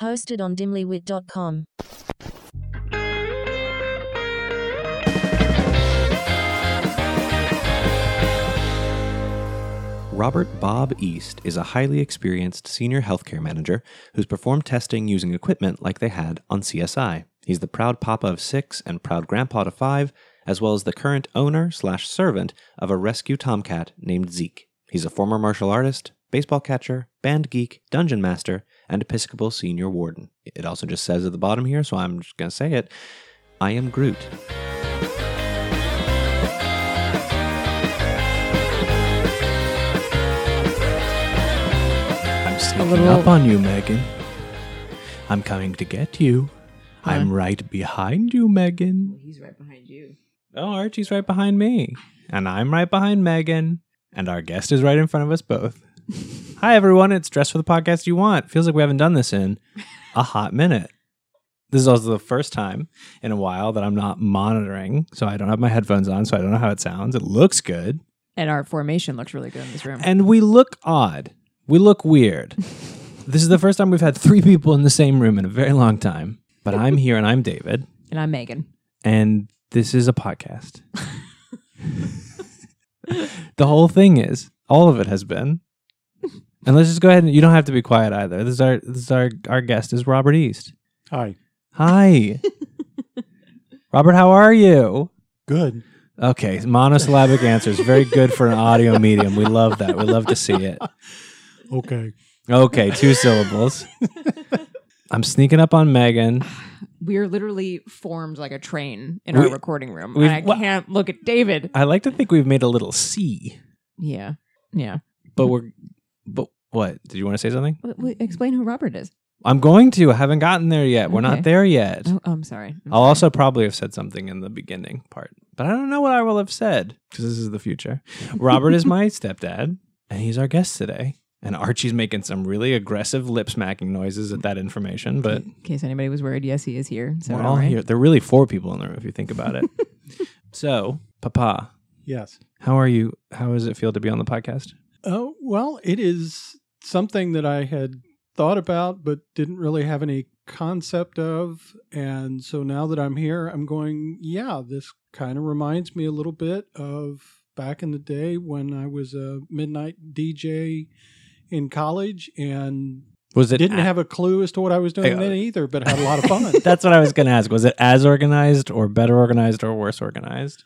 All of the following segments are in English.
Hosted on dimlywit.com. Robert Bob East is a highly experienced senior healthcare manager who's performed testing using equipment like they had on CSI. He's the proud papa of six and proud grandpa to five, as well as the current owner slash servant of a rescue tomcat named Zeke. He's a former martial artist, baseball catcher, band geek, dungeon master, and Episcopal senior warden. It also just says at the bottom here, so I'm just going to say it I am Groot. I'm sneaking little- up on you, Megan. I'm coming to get you. I'm right behind you, Megan. He's right behind you. Oh, Archie's right behind me. And I'm right behind Megan. And our guest is right in front of us both. Hi, everyone. It's Dress for the Podcast You Want. Feels like we haven't done this in a hot minute. This is also the first time in a while that I'm not monitoring. So I don't have my headphones on. So I don't know how it sounds. It looks good. And our formation looks really good in this room. And we look odd. We look weird. this is the first time we've had three people in the same room in a very long time. But I'm here and I'm David. And I'm Megan. and this is a podcast. the whole thing is, all of it has been. And let's just go ahead and you don't have to be quiet either. This is our this is our our guest is Robert East. Hi. Hi. Robert, how are you? Good. Okay, monosyllabic answers. Very good for an audio medium. We love that. We love to see it. Okay. Okay, two syllables. I'm sneaking up on Megan. We are literally formed like a train in We- our recording room. we've- And I wha- can't look at David. I like to think we've made a little C, Yeah. Yeah. but we're but what? Did you want to say something? W- w- explain who Robert is. I'm going to. I haven't gotten there yet. We're Okay. not there yet. Oh, I'm sorry. I'm I'll sorry. also probably have said something in the beginning part, but I don't know what I will have said because this is the future. Robert is my stepdad, and he's our guest today. And Archie's making some really aggressive lip smacking noises at that information, but in case anybody was worried, yes, he is here. So we're all here. There are really four people in the room if you think about it. so, Papa, Yes. how are you? How does it feel to be on the podcast? Oh, well, it is something that I had thought about but didn't really have any concept of. And so now that I'm here, I'm going, yeah, this kind of reminds me a little bit of back in the day when I was a midnight DJ in college and Was it didn't a- have a clue as to what I was doing Uh, then either, but had a lot of fun. That's what I was going to ask. Was it as organized or better organized or worse organized?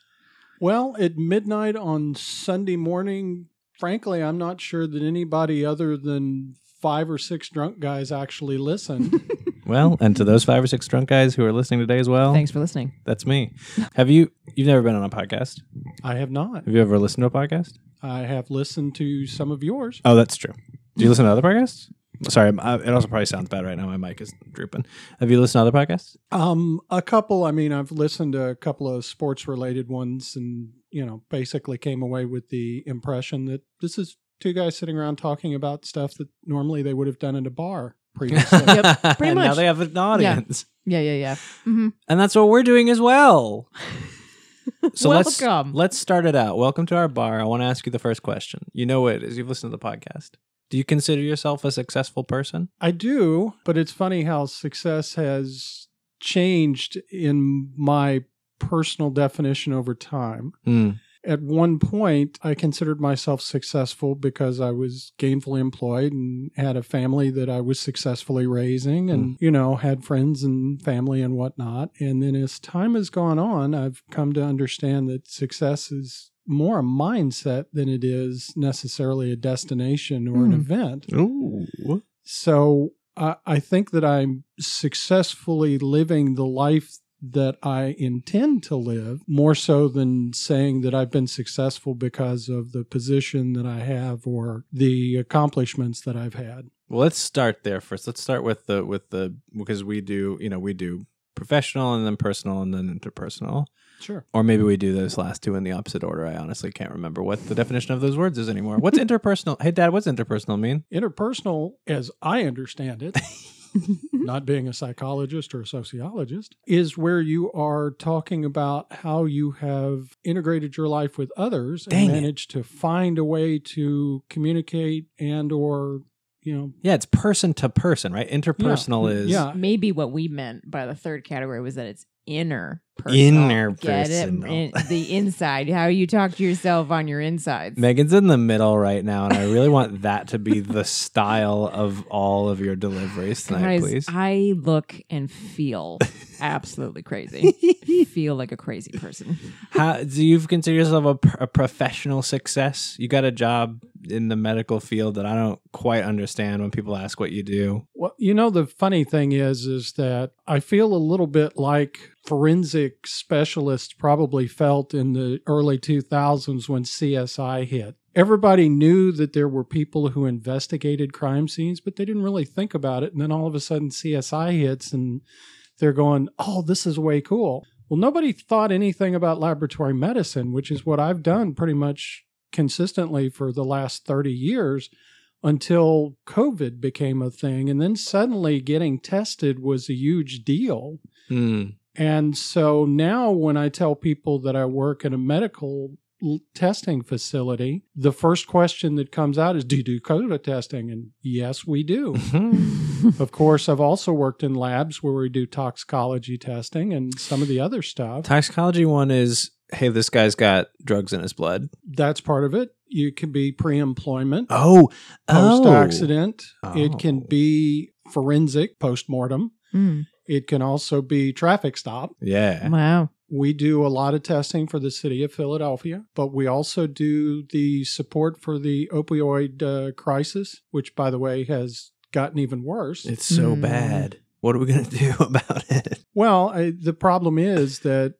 Well, at midnight on Sunday morning, frankly, I'm not sure that anybody other than five or six drunk guys actually listened. Well, and to those five or six drunk guys who are listening today as well, Thanks for listening. that's me. Have you? You've never been on a podcast? I have not. Have you ever listened to a podcast? I have listened to some of yours. Oh, that's true. Do you listen to other podcasts? Sorry, I'm- I, it also probably sounds bad right now. My mic is drooping. Have you listened to other podcasts? Um, a couple. I mean, I've listened to a couple of sports related ones, and you know, basically came away with the impression that this is two guys sitting around talking about stuff that normally they would have done at a bar previously. Yep, pretty And Now they have an audience, Yeah, yeah, yeah. hmm and that's what we're doing as well. So let's Welcome. let's start it out. Welcome to our bar. I want to ask you the first question. You know what it is. You've listened to the podcast. Do you consider yourself a successful person? I do, but it's funny how success has changed in my personal definition over time. Hmm. At one point, I considered myself successful because I was gainfully employed and had a family that I was successfully raising and, you know, had friends and family and whatnot. And then as time has gone on, I've come to understand that success is more a mindset than it is necessarily a destination or an Hmm. event. Ooh. So I, I think that I'm successfully living the life that I intend to live more so than saying that I've been successful because of the position that I have or the accomplishments that I've had. Well, let's start there first. Let's start with the with the because we do you know we do professional and then personal and then interpersonal, Sure. or maybe we do those last two in the opposite order. I honestly can't remember what the definition of those words is anymore. What's interpersonal? Hey, Dad, what's interpersonal mean? Interpersonal, as I understand it, not being a psychologist or a sociologist, is where you are talking about how you have integrated your life with others Dang and managed to find a way to communicate and or you know, Yeah, it's person to person, right? Interpersonal is yeah. Maybe what we meant by the third category was that it's inner Inner Get It? In, the inside, how you talk to yourself on your insides. Megan's in the middle right now, and I really want that to be the style of all of your deliveries tonight, Guys, please. I look and feel absolutely crazy. feel like a crazy person. How do you consider yourself a, a professional success? You got a job in the medical field that I don't quite understand when people ask what you do. Well, you know, the funny thing is, is that I feel a little bit like forensic specialists probably felt in the early 2000s when CSI hit. Everybody knew that there were people who investigated crime scenes, but they didn't really think about it. And then all of a sudden, CSI hits and they're going, oh, this is way cool. Well, nobody thought anything about laboratory medicine, which is what I've done pretty much consistently for the last 30 years until COVID became a thing. And then suddenly getting tested was a huge deal. Hmm. And so now when I tell people that I work in a medical testing facility, the first question that comes out is, Do you do COVID testing? And yes, we do. of course, I've also worked in labs where we do toxicology testing and some of the other stuff. Toxicology one is hey, this guy's got drugs in his blood. That's part of it. You can be pre employment. Oh, post accident. It Oh. can be forensic post mortem. Mm. It can also be traffic stop. Yeah. Wow. We do a lot of testing for the city of Philadelphia, but we also do the support for the opioid uh, crisis, which, by the way, has gotten even worse. It's so Mm. bad. What are we going to do about it? Well, I, the problem is that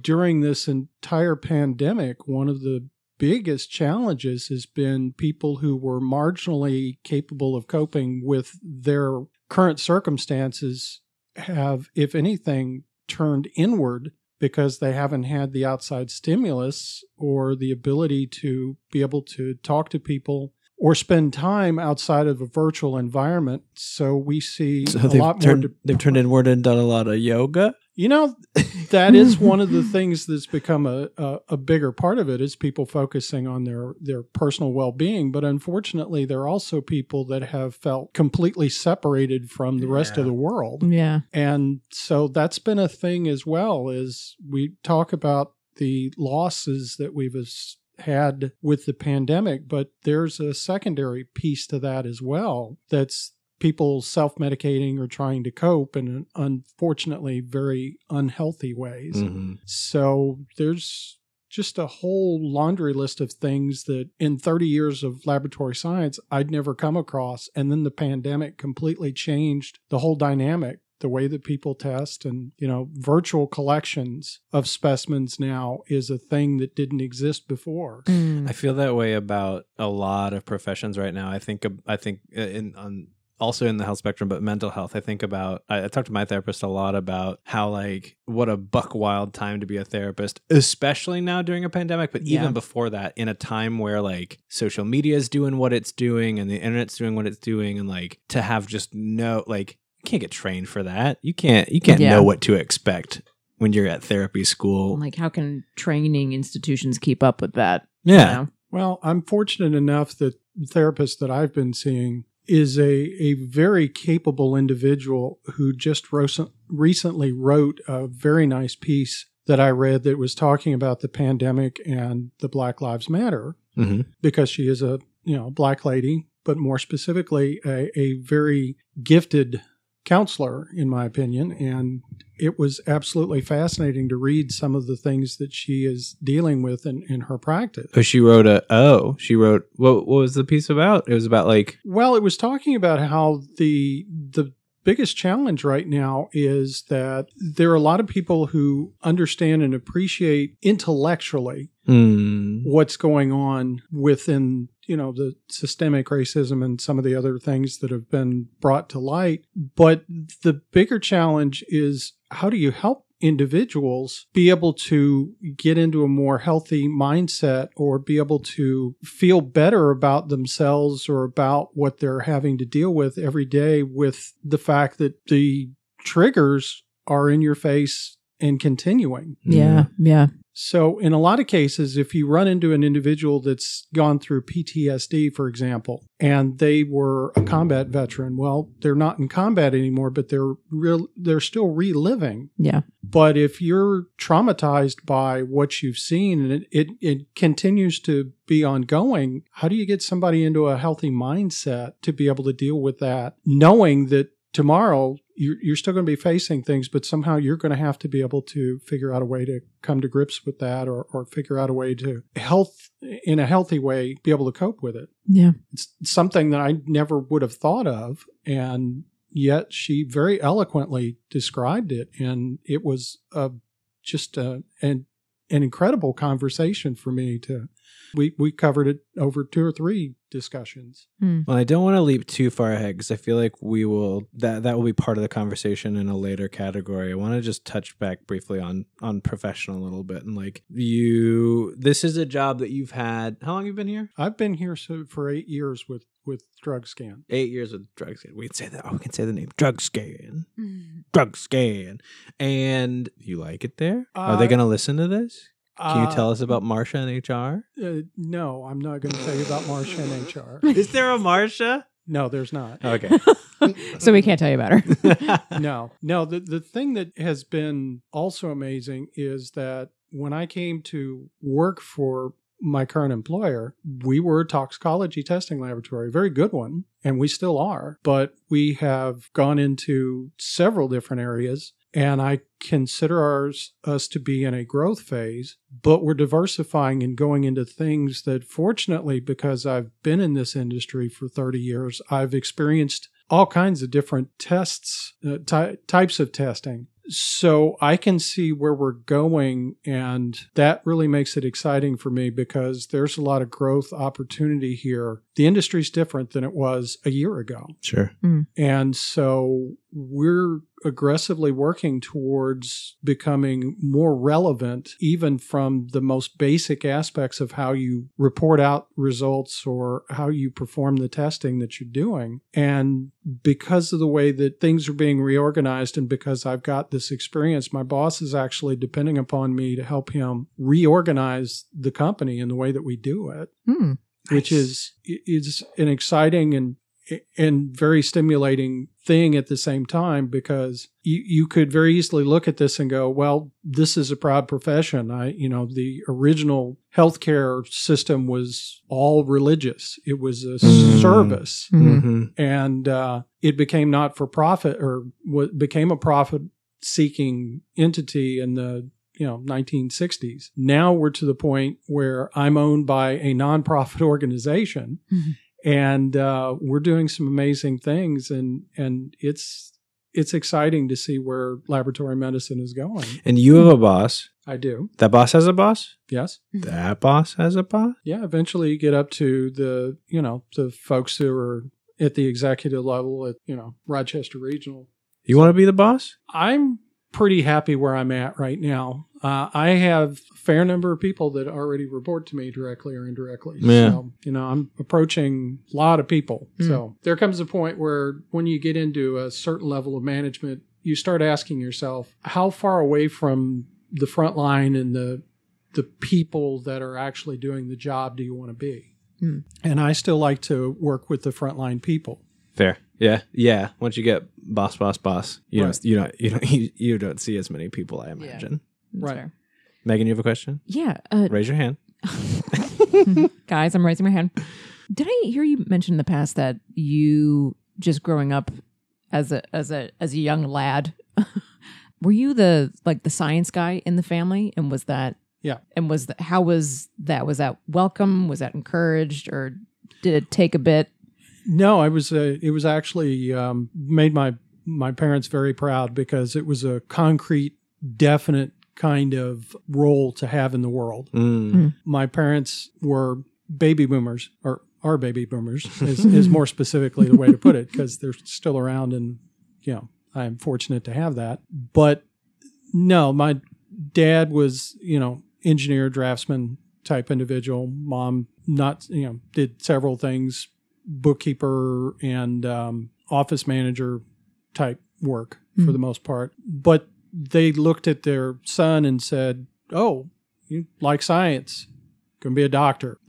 during this entire pandemic, one of the biggest challenges has been people who were marginally capable of coping with their current circumstances have, if anything, turned inward because they haven't had the outside stimulus or the ability to be able to talk to people or spend time outside of a virtual environment. So we see So a lot turned, more. de- they've turned inward and done a lot of yoga. You know, that is one of the things that's become a, a, a bigger part of it is people focusing on their, their personal well being. But unfortunately, there are also people that have felt completely separated from the rest of the world. Yeah. And so that's been a thing as well is we talk about the losses that we've had with the pandemic, but there's a secondary piece to that as well. That's people self-medicating or trying to cope in unfortunately very unhealthy ways. Mhm. So there's just a whole laundry list of things that in 30 years of laboratory science I'd never come across. And then the pandemic completely changed the whole dynamic, the way that people test and, you know, virtual collections of specimens now is a thing that didn't exist before. Mm. I feel that way about a lot of professions right now. I think I think uh, in on also in the health spectrum, but mental health. I think about I, I talk to my therapist a lot about how like what a buck wild time to be a therapist, especially now during a pandemic, but Yeah. even before that, in a time where like social media is doing what it's doing and the internet's doing what it's doing, and like to have just no like you can't get trained for that. You can't you can't Yeah. know what to expect when you're at therapy school. Like, how can training institutions keep up with that? yeah. Uh, know? Well, I'm fortunate enough that therapists that I've been seeing is a, a very capable individual who just recently wrote a very nice piece that I read that was talking about the pandemic and the Black Lives Matter hmm because she is a you know black lady, but more specifically a, a very gifted counselor in my opinion and it was absolutely fascinating to read some of the things that she is dealing with in, in her practice Oh, she wrote a. Oh, she wrote. What? What was the piece about? It was about like. Well, it was talking about how the the biggest challenge right now is that there are a lot of people who understand and appreciate intellectually Mm, what's going on within you know the systemic racism and some of the other things that have been brought to light. But the bigger challenge is how do you help individuals be able to get into a more healthy mindset or be able to feel better about themselves or about what they're having to deal with every day with the fact that the triggers are in your face and continuing Yeah. Mm-hmm. Yeah. So, in a lot of cases, if you run into an individual that's gone through PTSD, for example, and they were a combat veteran, well, they're not in combat anymore, but they're real, they're still reliving. Yeah. But if you're traumatized by what you've seen and it, it, it continues to be ongoing, how do you get somebody into a healthy mindset to be able to deal with that, knowing that tomorrow you're, you're still going to be facing things, but somehow you're going to have to be able to figure out a way to come to grips with that or, or figure out a way to health in a healthy way, be able to cope with it. Yeah. It's something that I never would have thought of. And yet she very eloquently described it. And it was a, just a, an, an incredible conversation for me to, we, we covered it over two or three discussions. Hmm. Well, I don't want to leap too far ahead because I feel like we will that that will be part of the conversation in a later category. I want to just touch back briefly on on professional a little bit and like you. This is a job that you've had. How long have you been here? I've been here so, for eight years with, with Drug Scan. Eight years with drug scan. We can say that. Oh, we can say the name drug scan. Drug scan. And you like it there? Are they Uh, going to listen to this? Can you Uh, tell us about Marsha and HR? Uh, no, I'm not going to tell you about Marsha and HR. Is there a Marsha? No, there's not. Okay. so we can't tell you about her. no, no. The the thing that has been also amazing is that when I came to work for my current employer, we were a toxicology testing laboratory, very good one, and we still are. But we have gone into several different areas. And I consider ours us to be in a growth phase, but we're diversifying and going into things that fortunately, because I've been in this industry for 30 years, I've experienced all kinds of different tests, uh, ty- types of testing. So I can see where we're going, and that really makes it exciting for me because there's a lot of growth opportunity here. The industry's different than it was a year ago. sure. Mm. And so we're aggressively working towards becoming more relevant, even from the most basic aspects of how you report out results or how you perform the testing that you're doing. And because of the way that things are being reorganized and because I've got this experience, my boss is actually depending upon me to help him reorganize the company in the way that we do it Hmm. which is is an exciting and and very stimulating thing at the same time because you, you could very easily look at this and go, well, this is a proud profession. I, you know, the original healthcare system was all religious. It was a Mm. service Mhm. Mm-hmm. and uh, it became not for profit or what became a profit seeking entity in the you know 1960s now we're to the point where i'm owned by a nonprofit organization Mhm. And uh, we're doing some amazing things and and it's it's exciting to see where laboratory medicine is going And you have a boss. i do That boss has a boss. yes That boss has a boss. yeah eventually you get up to the you know the folks who are at the executive level at you know rochester regional You want to be the boss? I'm pretty happy where I'm at right now. Uh, I have a fair number of people that already report to me directly or indirectly. Yeah. So, you know, I'm approaching a lot of people. Mm. So there comes a point where when you get into a certain level of management, you start asking yourself, how far away from the front line and the the people that are actually doing the job do you want to be? Mm. And I still like to work with the frontline people. Fair. Yeah. Yeah. Once you get boss, boss, boss, you Right. don't, you don't, you don't, you, you don't see as many people. I imagine. That's Right. fair. Megan, you have a question? Yeah. Uh, Raise your hand. guys, I'm raising my hand. Did I hear you mention in the past that you just growing up as a as a as a young lad, were you the like the science guy in the family, and was that Yeah. And was that how was that? Was that welcome? Was that encouraged, or did it take a bit? No, I was. Uh, it was actually um, made my my parents very proud because it was a concrete, definite kind of role to have in the world. Mm. My parents were baby boomers, or are baby boomers, is, is more specifically the way to put it, because they're still around, and you know, I'm fortunate to have that. But no, my dad was, you know, engineer, draftsman type individual. Mom, not, you know, did several things bookkeeper and um, office manager type work for Mhm. the most part. But they looked at their son and said, "Oh, you like science, gonna be a doctor.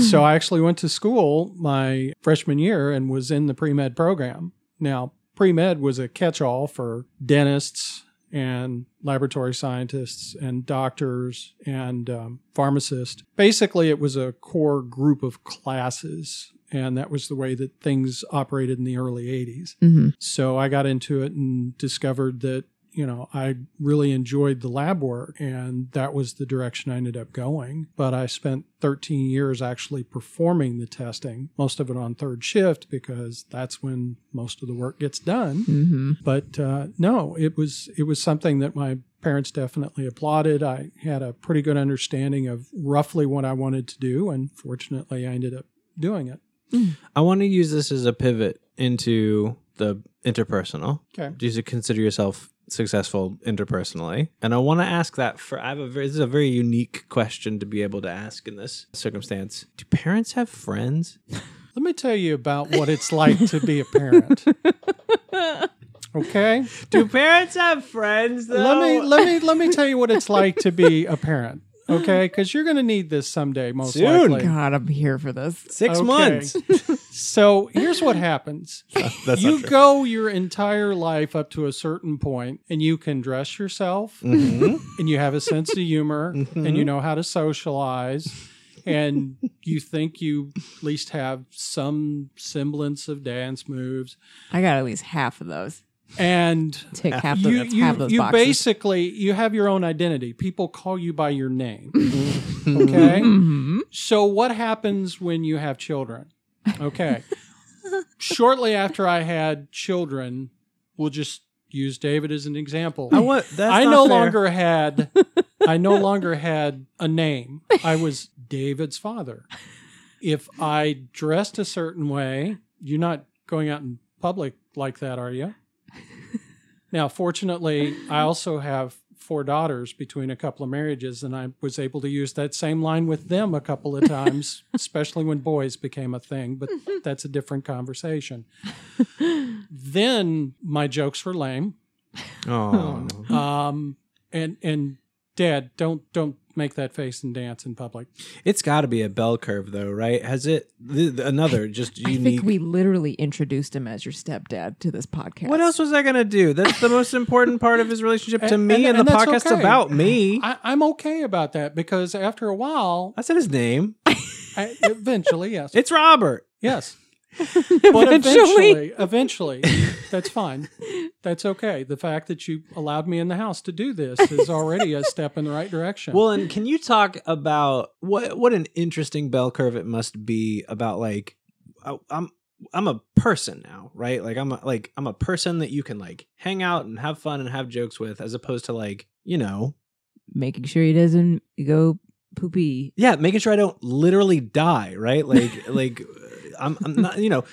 so I actually went to school my freshman year and was in the pre med program. Now, pre med was a catch all for dentists and laboratory scientists and doctors and um, pharmacists. Basically, it was a core group of classes. And that was the way that things operated in the early 80s. Mm-hmm. So I got into it and discovered that, you know, I really enjoyed the lab work and that was the direction I ended up going. But I spent 13 years actually performing the testing, most of it on third shift because that's when most of the work gets done. Mm-hmm. But uh, no, it was it was something that my parents definitely applauded. I had a pretty good understanding of roughly what I wanted to do and fortunately I ended up doing it. I want to use this as a pivot into the interpersonal. Okay. Do you consider yourself successful interpersonally? And I want to ask that for I have a very this is a very unique question to be able to ask in this circumstance. Do parents have friends? Let me tell you about what it's like to be a parent. Okay? Do parents have friends though? Let me let me let me tell you what it's like to be a parent. Okay? Cuz you're going to need this someday most Soon. likely. God, I'm here for this. Six Okay. months. So, here's what happens. That's you not true. go your entire life up to a certain point and you can dress yourself Mhm. and you have a sense of humor and you know how to socialize and you think you at least have some semblance of dance moves I got at least half of those. And Take half, the, you, you, half those you boxes. basically you have your own identity people call you by your name okay Mhm. so what happens when you have children okay shortly after i had children we'll just use david as an example I want that's I no fair. longer had I no longer had a name. I was David's father. If I dressed a certain way, you're not going out in public like that, are you? Now, fortunately, I also have four daughters between a couple of marriages, and I was able to use that same line with them a couple of times, especially when boys became a thing, but that's a different conversation. Then my jokes were lame. Oh. Um, and and Dad, don't don't make that face and dance in public. It's got to be a bell curve though, right? Has it th- th- another just I unique think we literally introduced him as your stepdad to this podcast. What else was I gonna do? That's the most important part of his relationship to And- me, and- and, and the that's podcast's okay. about me. I, I'm okay about that because after a while, I said his name. I, eventually, yes, It's Robert. yes, but Eventually. eventually, eventually, that's fine. That's okay. The fact that you allowed me in the house to do this is already a step in the right direction. Well, and can you talk about what what an interesting bell curve it must be about like I, I'm I'm a person now, right? Like I'm a, like I'm a person that you can like hang out and have fun and have jokes with, as opposed to like you know, Making sure he doesn't go poopy. yeah, making sure I don't literally die, right? Like like I'm I'm not you know,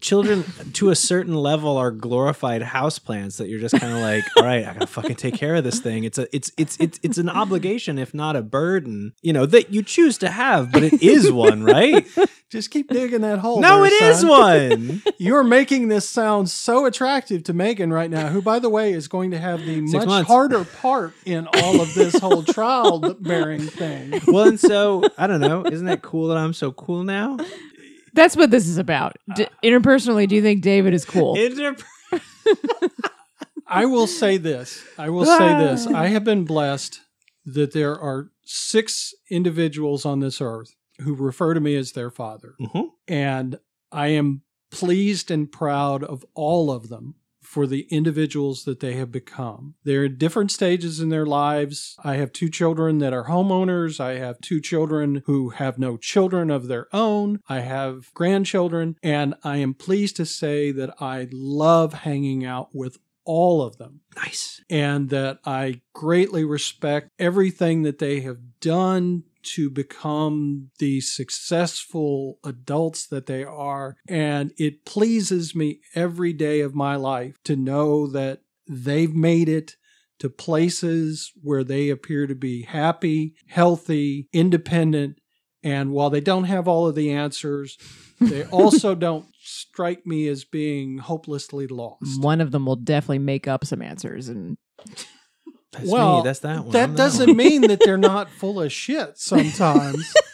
children to a certain level are glorified houseplants that you're just kind of like, all right, I gotta fucking take care of this thing. It's a it's it's it's it's an obligation, if not a burden, you know, that you choose to have, but it is one, right? just keep digging that hole. no, there, it is son. one. You're making this sound so attractive to Megan right now, who, by the way, is going to have the much months. harder part in all of this whole trial bearing thing. Well, and so I don't know. Isn't it cool that I'm so cool now? That's what this is about. D- interpersonally, do you think David is cool? Inter- I will say this. I will say this. I have been blessed that there are six individuals on this earth who refer to me as their father. Mhm. And I am pleased and proud of all of them for the individuals that they have become. They're at different stages in their lives. I have two children that are homeowners. I have two children who have no children of their own. I have grandchildren. And I am pleased to say that I love hanging out with all of them Nice. and that I greatly respect everything that they have done to become the successful adults that they are. And it pleases me every day of my life to know that they've made it to places where they appear to be happy, healthy, independent. And while they don't have all of the answers, they also don't strike me as being hopelessly lost. One of them will definitely make up some answers and That's well, me. That's that one. That I'm doesn't one. mean that they're not full of shit sometimes.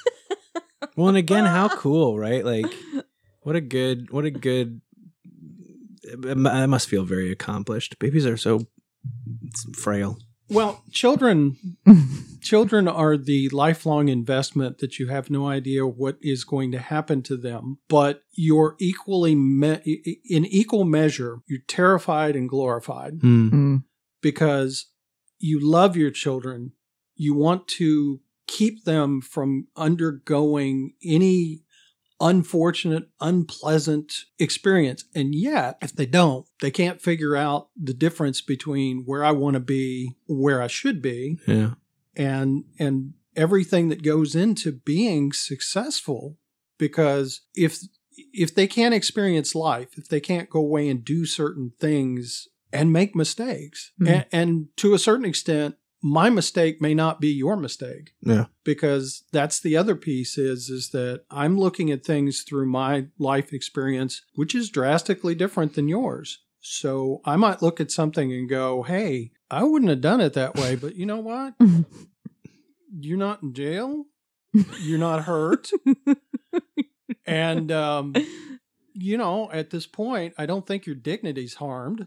Well, and again, how cool, right? Like, what a good, what a good. I must feel very accomplished. Babies are so frail. well, children children are the lifelong investment that you have no idea what is going to happen to them, but you're equally me- in equal measure, you're terrified and glorified. Mm. because you love your children. You want to keep them from undergoing any unfortunate, unpleasant experience. And yet, if they don't, they can't figure out the difference between where I want to be, where I should be, Yeah. and and everything that goes into being successful because if if they can't experience life if they can't go away and do certain things and make mistakes. Mhm. and, and to a certain extent my mistake may not be your mistake. Yeah. because that's the other piece is is that I'm looking at things through my life experience which is drastically different than yours. So I might look at something and go hey I wouldn't have done it that way but you know what? You're not in jail. You're not hurt. And um you know at this point i don't think your dignity's harmed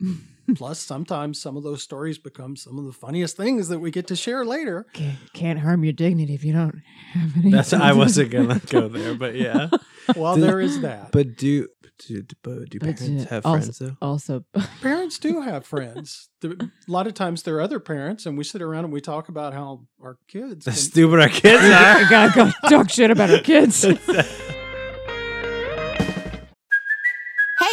plus sometimes some of those stories become some of the funniest things that we get to share later Can't, can't harm your dignity if you don't have any. That's I wasn't gonna go there, but yeah. well Do- there is that But do do, do, do parents uh, have also- friends though? Also, parents do have friends The- a lot of times there are other parents and we sit around and we talk about how our kids can- stupid our kids I are. gotta go talk shit about our kids.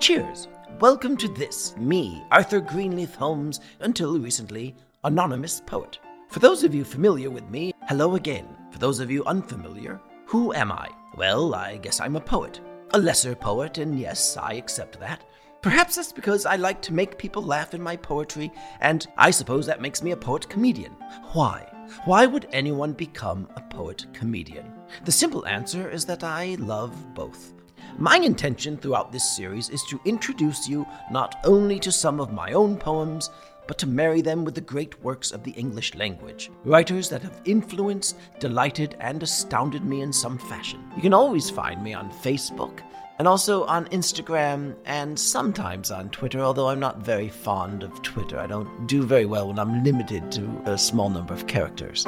Cheers. Welcome to this, me, Arthur Greenleaf Holmes, until recently, anonymous poet. For those of you familiar with me, hello again. For those of you unfamiliar, who am I? Well, I guess I'm a poet. A lesser poet, and yes, I accept that. Perhaps that's because I like to make people laugh in my poetry, and I suppose that makes me a poet comedian. Why? Why would anyone become a poet comedian? The simple answer is that I love both. My intention throughout this series is to introduce you not only to some of my own poems, but to marry them with the great works of the English language. Writers that have influenced, delighted, and astounded me in some fashion. You can always find me on Facebook, and also on Instagram, and sometimes on Twitter, although I'm not very fond of Twitter. I don't do very well when I'm limited to a small number of characters.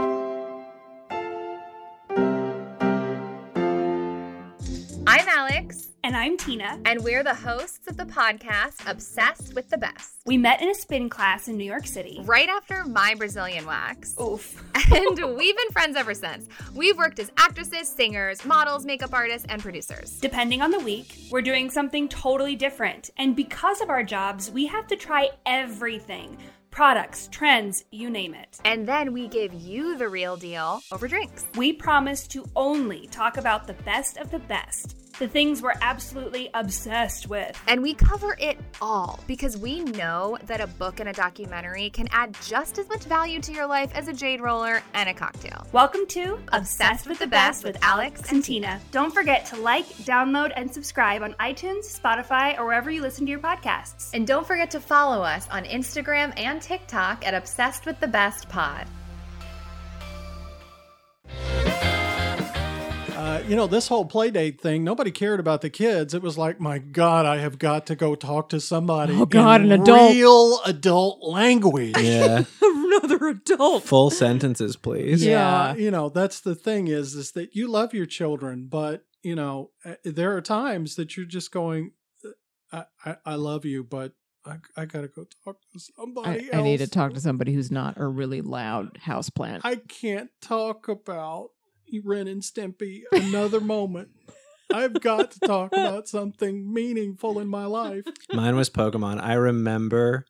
And I'm Tina. and we're the hosts of the podcast Obsessed with the Best. We met in a spin class in New York City. Right after my Brazilian wax. Oof. And we've been friends ever since. We've worked as actresses, singers, models, makeup artists, and producers. Depending on the week, we're doing something totally different. And because of our jobs, we have to try everything products, trends, you name it. And then we give you the real deal over drinks. We promise to only talk about the best of the best, the things we're absolutely obsessed with. And we cover it all because we know that a book and a documentary can add just as much value to your life as a jade roller and a cocktail. Welcome to Obsessed with the Best with Alex and Tina. Don't forget to like, download, and subscribe on iTunes, Spotify, or wherever you listen to your podcasts. And don't forget to follow us on Instagram and TikTok at Obsessed with the Best Pod. Uh, you know, this whole play date thing, nobody cared about the kids. It was like, my God, I have got to go talk to somebody. Oh, God, in an adult. Real adult language. Yeah. Another adult. Full sentences, please. Yeah. You know, that's the thing is, is that you love your children, but, you know, uh, there are times that you're just going, uh, I, I, I love you, but I, I got to go talk to I, somebody else. I need to talk to somebody who's not a really loud houseplant. I can't talk about Ren and Stimpy another moment. I've got to talk about something meaningful in my life. Mine was Pokemon. I remember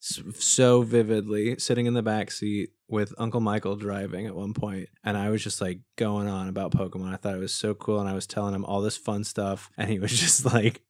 so vividly sitting in the back seat with Uncle Michael driving at one point, and I was just like going on about Pokemon. I thought it was so cool, and I was telling him all this fun stuff, and he was just like,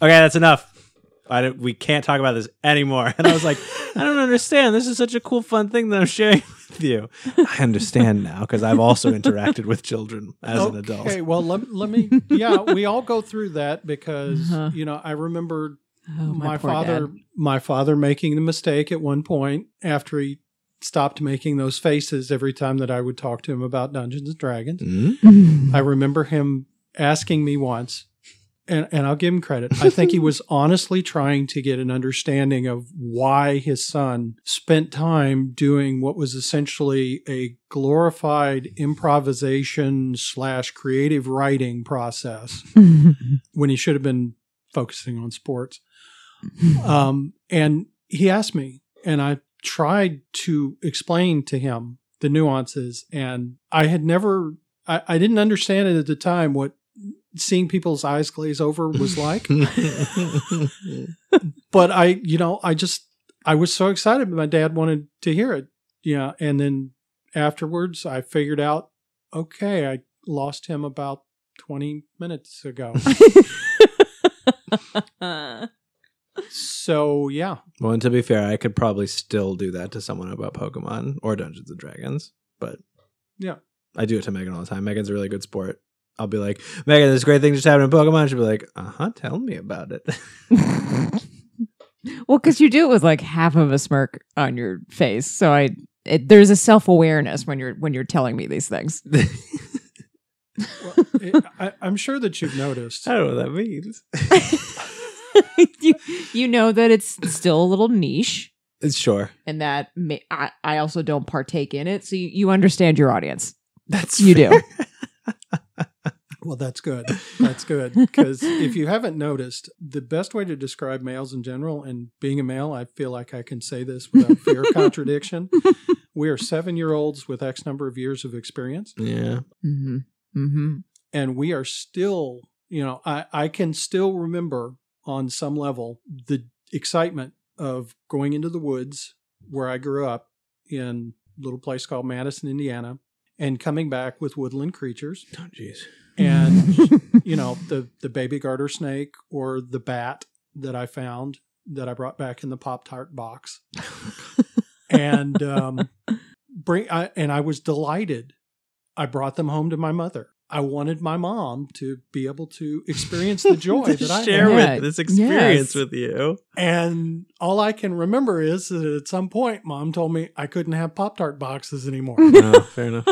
"Okay, that's enough. I we can't talk about this anymore." And I was like, "I don't understand. This is such a cool, fun thing that I'm sharing with you." I understand now because I've also interacted with children as an adult. Okay, well let, let me yeah, we all go through that because Uh-huh. you know, I remember Oh, my, poor father dad. my father making the mistake at one point after he stopped making those faces every time that I would talk to him about Dungeons and Dragons. Mm-hmm. I remember him asking me once, and, and I'll give him credit. I think he was honestly trying to get an understanding of why his son spent time doing what was essentially a glorified improvisation slash creative writing process when he should have been focusing on sports. Um, and he asked me, and I tried to explain to him the nuances. And I had never, I, I didn't understand it at the time what seeing people's eyes glaze over was like. but I, you know, I just, I was so excited. My dad wanted to hear it. Yeah. And then afterwards, I figured out, okay, I lost him about 20 minutes ago. so, yeah. Well, and to be fair, I could probably still do that to someone about Pokemon or Dungeons and Dragons, but Yeah. I do it to Megan all the time. Megan's a really good sport. I'll be like, Megan, this great thing just happened in Pokemon. She'll be like, uh huh, tell me about it. well, because you do it with like half of a smirk on your face, so I it, there's a self awareness when you're when you're telling me these things. Well, it, I, I'm sure that you've noticed. I don't know what that means. you you know that it's still a little niche, It's sure. and that may, I I also don't partake in it, so you, you understand your audience. That's You do. Fair. Well, that's good. That's good. Because if you haven't noticed, the best way to describe males in general, and being a male, I feel like I can say this without fear of contradiction. We are seven year olds with X number of years of experience, Yeah. Mm-hmm. Mm-hmm. and we are still, you know, I, I can still remember on some level the excitement of going into the woods where I grew up in a little place called Madison, Indiana, and coming back with woodland creatures. Oh, jeez. and you know the the baby garter snake or the bat that I found that I brought back in the pop tart box, and um, bring I, and I was delighted. I brought them home to my mother. I wanted my mom to be able to experience the joy to that I share had. With this experience Yes. with you. And all I can remember is that at some point, mom told me I couldn't have Pop Tart boxes anymore. No, fair enough.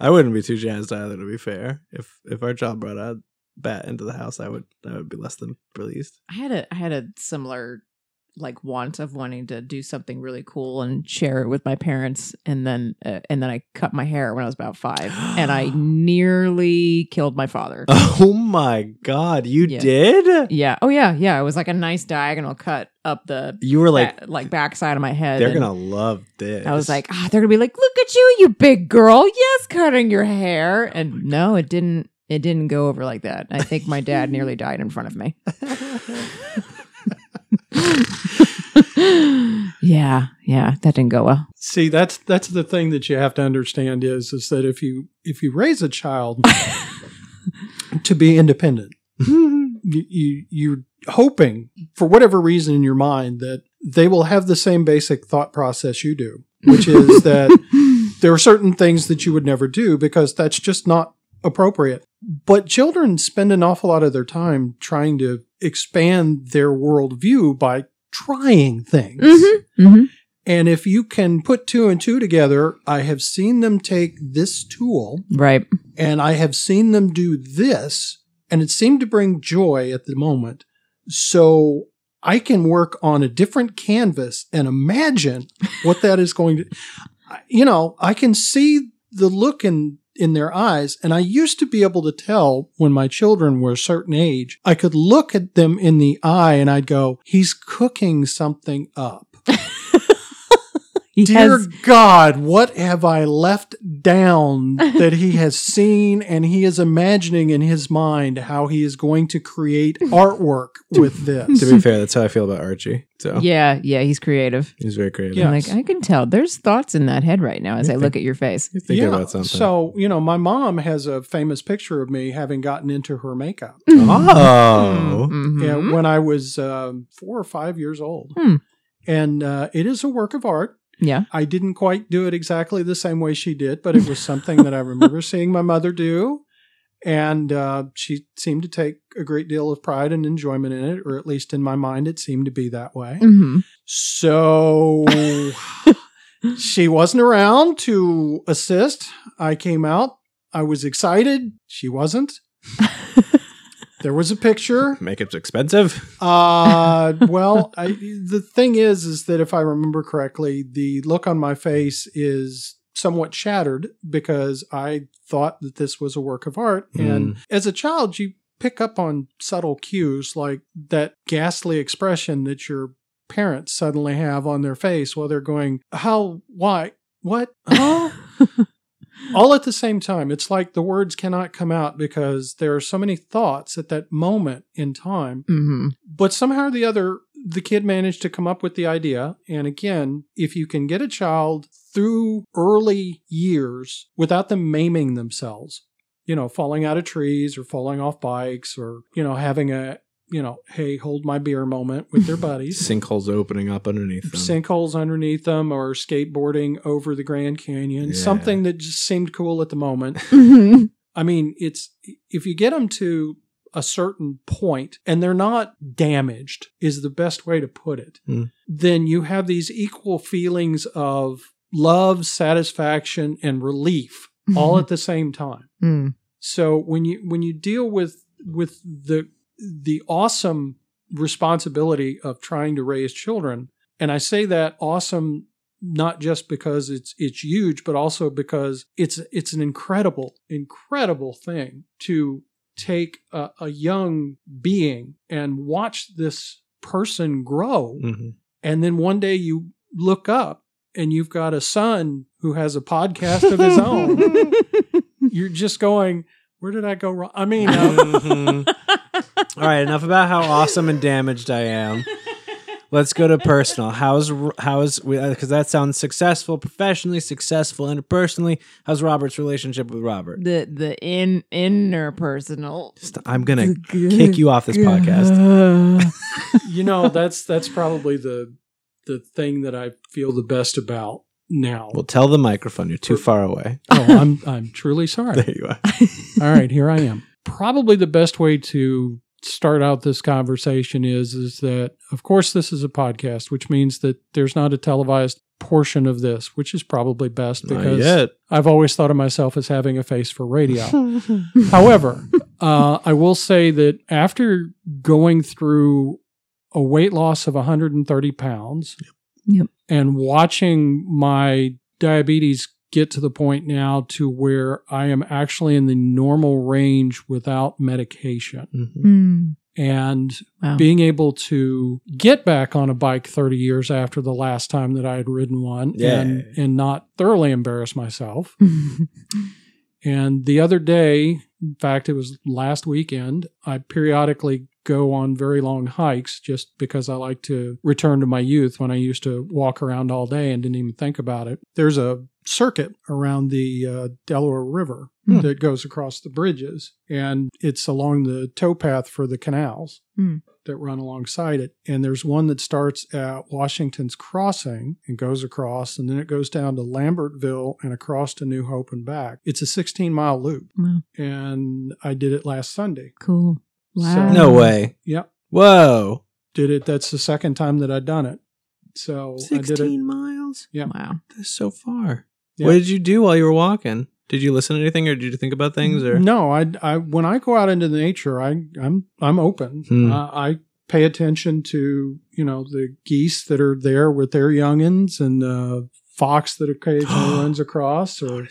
I wouldn't be too jazzed either. To be fair, if if our child brought a bat into the house, I would I would be less than pleased. I had a I had a similar like want of wanting to do something really cool and share it with my parents and then uh, and then I cut my hair when I was about 5 and I nearly killed my father. Oh my god, you Yeah. did? Yeah. Oh yeah, yeah, it was like a nice diagonal cut up the You were like, ba- like backside of my head. they're gonna love this. I was like, ah, they're gonna be like, look at you, you big girl. Yes, cutting your hair. And no, it didn't. It didn't go over like that. I think my dad nearly died in front of me. yeah, yeah, that didn't go well. See, that's that's the thing that you have to understand is is that if you if you raise a child to be independent, you, you you're hoping for whatever reason in your mind that they will have the same basic thought process you do, which is that there are certain things that you would never do because that's just not appropriate. But children spend an awful lot of their time trying to expand their worldview by trying things. Mm-hmm. And if you can put two and two together, I have seen them take this tool Right. and I have seen them do this, and it seemed to bring joy at the moment. So I can work on a different canvas and imagine what that is going to, you know, I can see the look in, in their eyes. And I used to be able to tell when my children were a certain age, I could look at them in the eye and I'd go, he's cooking something up. He Dear has God, what have I left down that he has seen and he is imagining in his mind how he is going to create artwork with this. To be fair, that's how I feel about Archie. So Yeah, yeah, he's creative. he's very creative. Yeah. I'm like, I can tell there's thoughts in that head right now as I look at your face. He's thinking about something. So, you know, my mom has a famous picture of me having gotten into her makeup. oh, Mhm. Yeah, when I was um, four or five years old. Hmm. And uh, it is a work of art. Yeah. I didn't quite do it exactly the same way she did, but it was something that I remember seeing my mother do. And uh, she seemed to take a great deal of pride and enjoyment in it, or at least in my mind, it seemed to be that way. hmm So she wasn't around to assist. I came out. I was excited. She wasn't. there was a picture. makeup's expensive. Uh, well, I, the thing is, is that if I remember correctly, the look on my face is somewhat shattered because I thought that this was a work of art. And as a child, you pick up on subtle cues like that ghastly expression that your parents suddenly have on their face while they're going, How, why, what, huh? All at the same time. It's like the words cannot come out because there are so many thoughts at that moment in time hmm but somehow or the other the kid managed to come up with the idea and again if you can get a child through early years without them maiming themselves you know falling out of trees or falling off bikes or you know having a you know hey hold my beer moment with their buddies Sinkholes opening up underneath them. sinkholes underneath them or skateboarding over the grand canyon Yeah. something that just seemed cool at the moment I mean, it's if you get them to a certain point and they're not damaged, is the best way to put it, Hmm. then you have these equal feelings of love, satisfaction, and relief all at the same time. Mm. So when you when you deal with with the the awesome responsibility of trying to raise children, and I say that awesome not just because it's it's huge, but also because it's it's an incredible, incredible thing to take a, a young being and watch this person grow, Mhm. and then one day you look up and you've got a son who has a podcast of his own. You're just going, where did I go wrong? I mean, uh, Mhm. All right, enough about how awesome and damaged I am. Let's go to personal. How's how's because uh, that sounds successful professionally, successful interpersonally. How's Robert's relationship with Robert? The the in interpersonal. St- I'm gonna kick you off this podcast. you know, that's that's probably the the thing that I feel the best about now. Well, tell the microphone you're too far away. oh, I'm I'm truly sorry. There you are. All right, here I am. Probably the best way to start out this conversation is is that of course this is a podcast, which means that there's not a televised portion of this, which is probably best because. I've always thought of myself as having a face for radio. However, uh, I will say that after going through a weight loss of 130 pounds Yep. and watching my diabetes get to the point now to where I am actually in the normal range without medication Mhm. Mm. and Wow. being able to get back on a bike 30 years after the last time that I had ridden one Yeah. and, and not thoroughly embarrass myself. And the other day, in fact, it was last weekend, I periodically go on very long hikes just because I like to return to my youth when I used to walk around all day and didn't even think about it. There's a circuit around the uh, Delaware River Hmm. that goes across the bridges, and it's along the towpath for the canals Hmm. that run alongside it. And there's one that starts at Washington's Crossing and goes across, and then it goes down to Lambertville and across to New Hope and back. It's a 16 mile loop, and I did it last Sunday. Cool. So- Wow. No way. Yep, Whoa. did it. That's the second time that I'd done it. So I did it. 16 miles? Yeah. Wow. That's so far. Yeah. What did you do while you were walking? Did you listen to anything or did you think about things or No, I, I when I go out into the nature, I I'm I'm open. Hmm. Uh, I pay attention to you know the geese that are there with their youngins and the fox that occasionally runs across, or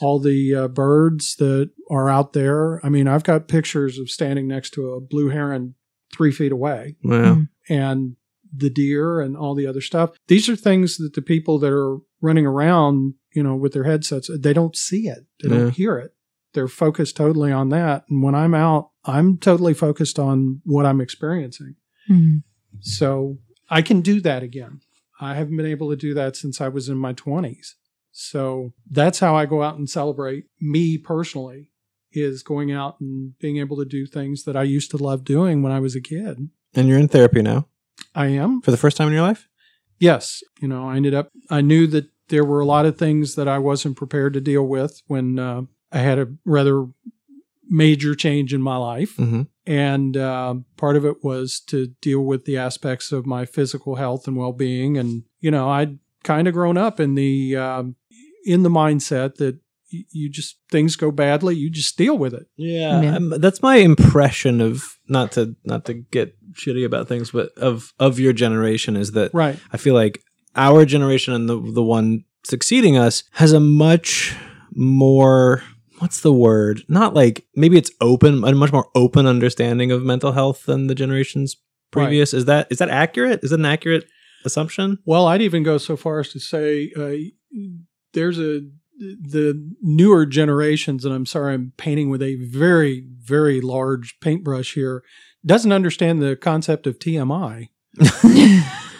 all the uh, birds that are out there. I mean, I've got pictures of standing next to a blue heron three feet away, Wow. and the deer and all the other stuff. These are things that the people that are running around, you know, with their headsets, they don't see it. They Yeah. don't hear it. They're focused totally on that. And when I'm out, I'm totally focused on what I'm experiencing. Mhm. So I can do that again. I haven't been able to do that since I was in my 20s. So that's how I go out and celebrate me personally is going out and being able to do things that I used to love doing when I was a kid. And you're in therapy now I am. for the first time in your life? Yes. You know, I ended up, I knew that there were a lot of things that I wasn't prepared to deal with when uh, I had a rather major change in my life. Mm-hmm. And uh, part of it was to deal with the aspects of my physical health and well being. And, you know, I'd kind of grown up in the, um, in the mindset that you just, things go badly, you just deal with it. Yeah, Yeah. um, that's my impression of not to not to get shitty about things, but of of your generation is that Right. I feel like our generation and the the one succeeding us has a much more what's the word? Not like maybe it's open, a much more open understanding of mental health than the generations Right. previous. Is that is that accurate? Is that an accurate assumption? Well, I'd even go so far as to say uh, there's a the newer generations, and I'm sorry, I'm painting with a very very large paintbrush here. Doesn't understand the concept of TMI.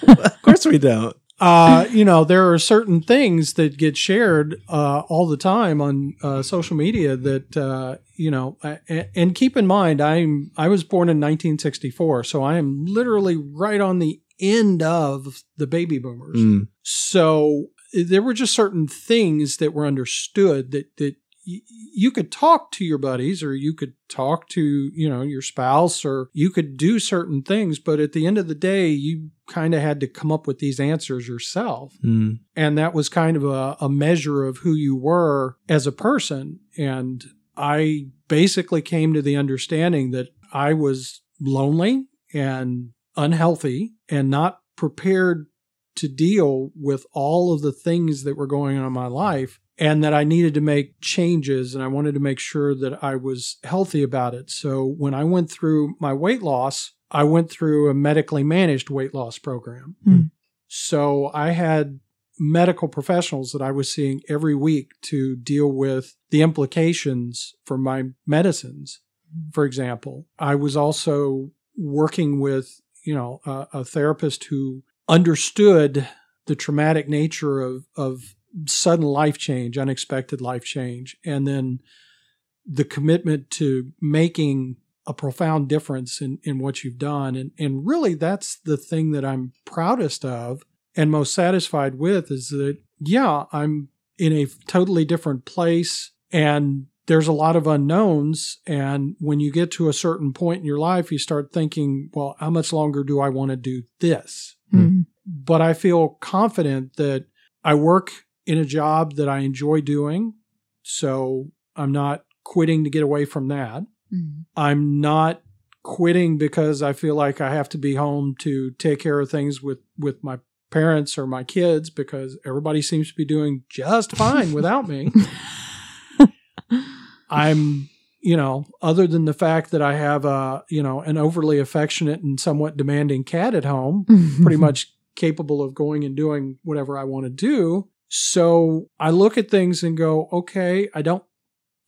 of course we don't. Uh, you know, there are certain things that get shared uh, all the time on uh, social media that uh, you know. a- and keep in mind, I'm I was born in 1964, so I am literally right on the end of the baby boomers. Mm. So there were just certain things that were understood that that y- you could talk to your buddies or you could talk to you know your spouse or you could do certain things but at the end of the day you kind of had to come up with these answers yourself Mm. and that was kind of a, a measure of who you were as a person and i basically came to the understanding that i was lonely and unhealthy and not prepared to deal with all of the things that were going on in my life and that I needed to make changes and I wanted to make sure that I was healthy about it. So when I went through my weight loss, I went through a medically managed weight loss program. Hmm. So I had medical professionals that I was seeing every week to deal with the implications for my medicines. For example, I was also working with, you know, a, a therapist who understood the traumatic nature of, of sudden life change, unexpected life change, and then the commitment to making a profound difference in, in what you've done. And, and really, that's the thing that I'm proudest of and most satisfied with is that, yeah, I'm in a totally different place and there's a lot of unknowns. And when you get to a certain point in your life, you start thinking, well, how much longer do I want to do this? Mhm. But I feel confident that I work in a job that I enjoy doing. So I'm not quitting to get away from that. Mhm. I'm not quitting because I feel like I have to be home to take care of things with, with my parents or my kids because everybody seems to be doing just fine without me. I'm, you know, other than the fact that I have a, you know, an overly affectionate and somewhat demanding cat at home, pretty much capable of going and doing whatever I want to do. So I look at things and go, okay, I don't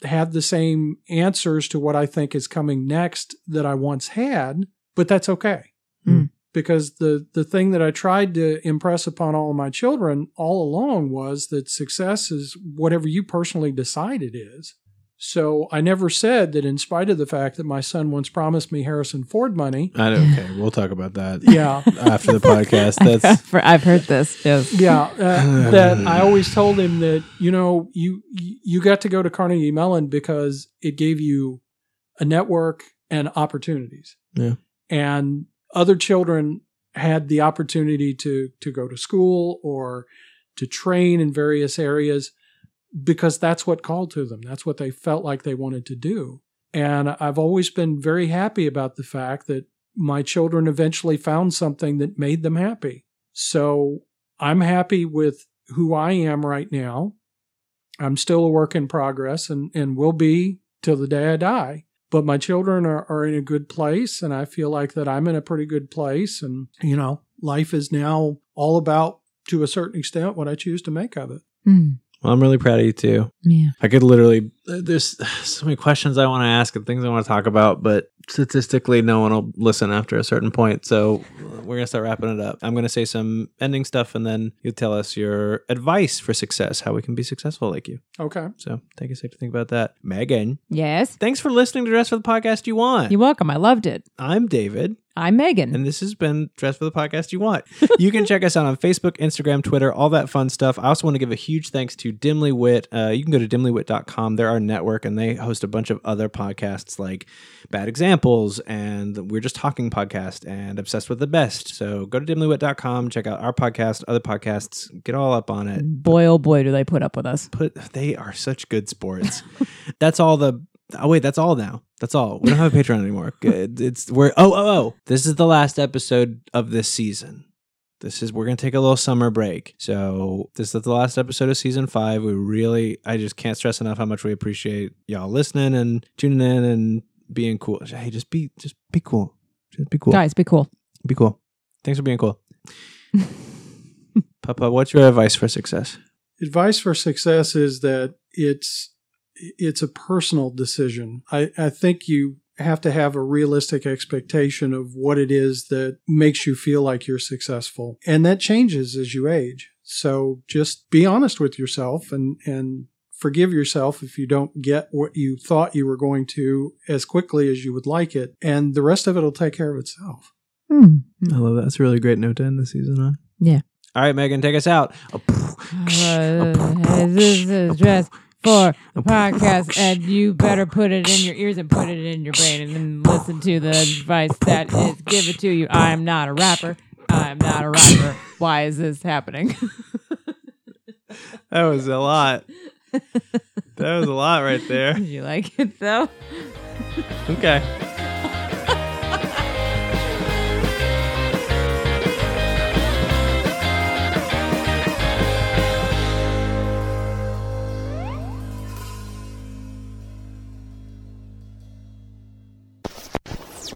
have the same answers to what I think is coming next that I once had, but that's okay. Mm. Because the, the thing that I tried to impress upon all of my children all along was that success is whatever you personally decide it is. So I never said that in spite of the fact that my son once promised me Harrison Ford money. I don't, okay, we'll talk about that Yeah. after the podcast. That's I've, I've heard this. Yes. Yeah, uh, that I always told him that you know you you got to go to Carnegie Mellon because it gave you a network and opportunities. Yeah. and other children had the opportunity to to go to school or to train in various areas because that's what called to them. That's what they felt like they wanted to do. And I've always been very happy about the fact that my children eventually found something that made them happy. So I'm happy with who I am right now. I'm still a work in progress and, and will be till the day I die. But my children are, are in a good place, and I feel like that I'm in a pretty good place. And, you know, life is now all about, to a certain extent, what I choose to make of it. Mm. Well, I'm really proud of you too. Yeah. I could literally, there's so many questions I want to ask and things I want to talk about, but statistically, no one will listen after a certain point. So we're going to start wrapping it up. I'm going to say some ending stuff and then you tell us your advice for success, how we can be successful like you. Okay. So take a sec to think about that. Megan, Yes. thanks for listening to Dress for the Podcast You Want. You're welcome. I loved it. I'm David. I'm Megan. And this has been Dress for the Podcast You Want. You can check us out on Facebook, Instagram, Twitter, all that fun stuff. I also want to give a huge thanks to Dimly Wit. Uh, you can go to dimlywit.com. They're network, and they host a bunch of other podcasts like Bad Examples and We're Just Talking podcast and Obsessed with the Best. So go to dimlywit.com, check out our podcast, other podcasts, get all up on it. boy, oh boy, do they put up with us. Put they are such good sports. That's all the Oh wait, that's all now. That's all. We don't have a Patreon anymore. Good. It's we're oh oh oh. This is the last episode of this season. This is we're gonna take a little summer break. So this is the last episode of season five. We really I just can't stress enough how much we appreciate y'all listening and tuning in and being cool. Hey, just be just be cool. Just be cool. Guys, be cool. Be cool. Thanks for being cool. Papa, what's your advice for success? Advice for success is that it's it's a personal decision. I, I think you have to have a realistic expectation of what it is that makes you feel like you're successful. And that changes as you age. So just be honest with yourself and, and forgive yourself if you don't get what you thought you were going to as quickly as you would like it. And the rest of it will take care of itself. Hmm. I love that. That's a really great note to end the season on. Yeah. All right, Megan, take us out. Uh, this is dress for a podcast, and you better put it in your ears and put it in your brain, and then listen to the advice that is given to you. I am not a rapper. I am not a rapper. Why is this happening? That was a lot. That was a lot right there. Did you like it though? Okay.